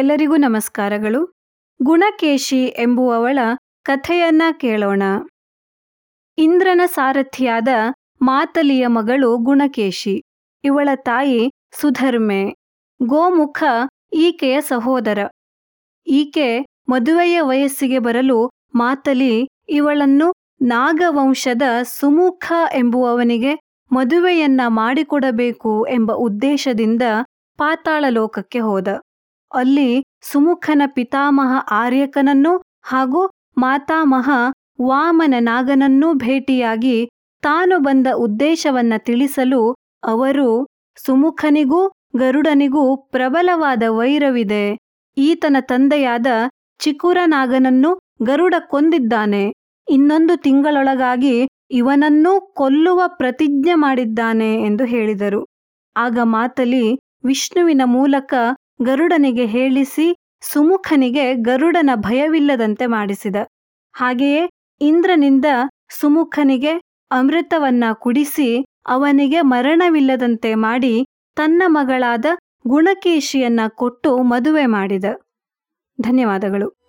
ಎಲ್ಲರಿಗೂ ನಮಸ್ಕಾರಗಳು. ಗುಣಕೇಶಿ ಎಂಬುವವಳ ಕಥೆಯನ್ನ ಕೇಳೋಣ. ಇಂದ್ರನ ಸಾರಥಿಯಾದ ಮಾತಲಿಯ ಮಗಳು ಗುಣಕೇಶಿ. ಇವಳ ತಾಯಿ ಸುಧರ್ಮೆ. ಗೋಮುಖ ಈಕೆಯ ಸಹೋದರ. ಈಕೆ ಮದುವೆಯ ವಯಸ್ಸಿಗೆ ಬರಲು ಮಾತಲಿ ಇವಳನ್ನು ನಾಗವಂಶದ ಸುಮುಖ ಎಂಬುವವನಿಗೆ ಮದುವೆಯನ್ನ ಮಾಡಿಕೊಡಬೇಕು ಎಂಬ ಉದ್ದೇಶದಿಂದ ಪಾತಾಳ ಲೋಕಕ್ಕೆ ಹೋದ. ಅಲ್ಲಿ ಸುಮುಖನ ಪಿತಾಮಹ ಆರ್ಯಕನನ್ನು ಹಾಗೂ ಮಾತಾಮಹ ವಾಮನ ನಾಗನನ್ನೂ ಭೇಟಿಯಾಗಿ ತಾನು ಬಂದ ಉದ್ದೇಶವನ್ನ ತಿಳಿಸಲು ಅವರು ಸುಮುಖನಿಗೂ ಗರುಡನಿಗೂ ಪ್ರಬಲವಾದ ವೈರವಿದೆ. ಈತನ ತಂದೆಯಾದ ಚಿಕುರನಾಗನನ್ನು ಗರುಡ ಕೊಂದಿದ್ದಾನೆ. ಇನ್ನೊಂದು ತಿಂಗಳೊಳಗಾಗಿ ಇವನನ್ನೂ ಕೊಲ್ಲುವ ಪ್ರತಿಜ್ಞೆ ಮಾಡಿದ್ದಾನೆ ಎಂದು ಹೇಳಿದರು. ಆಗ ಮಾತಲಿ ವಿಷ್ಣುವಿನ ಮೂಲಕ ಗರುಡನಿಗೆ ಹೇಳಿಸಿ ಸುಮುಖನಿಗೆ ಗರುಡನ ಭಯವಿಲ್ಲದಂತೆ ಮಾಡಿಸಿದ. ಹಾಗೆಯೇ ಇಂದ್ರನಿಂದ ಸುಮುಖನಿಗೆ ಅಮೃತವನ್ನ ಕುಡಿಸಿ ಅವನಿಗೆ ಮರಣವಿಲ್ಲದಂತೆ ಮಾಡಿ ತನ್ನ ಮಗಳಾದ ಗುಣಕೇಶಿಯನ್ನ ಕೊಟ್ಟು ಮದುವೆ ಮಾಡಿದ. ಧನ್ಯವಾದಗಳು.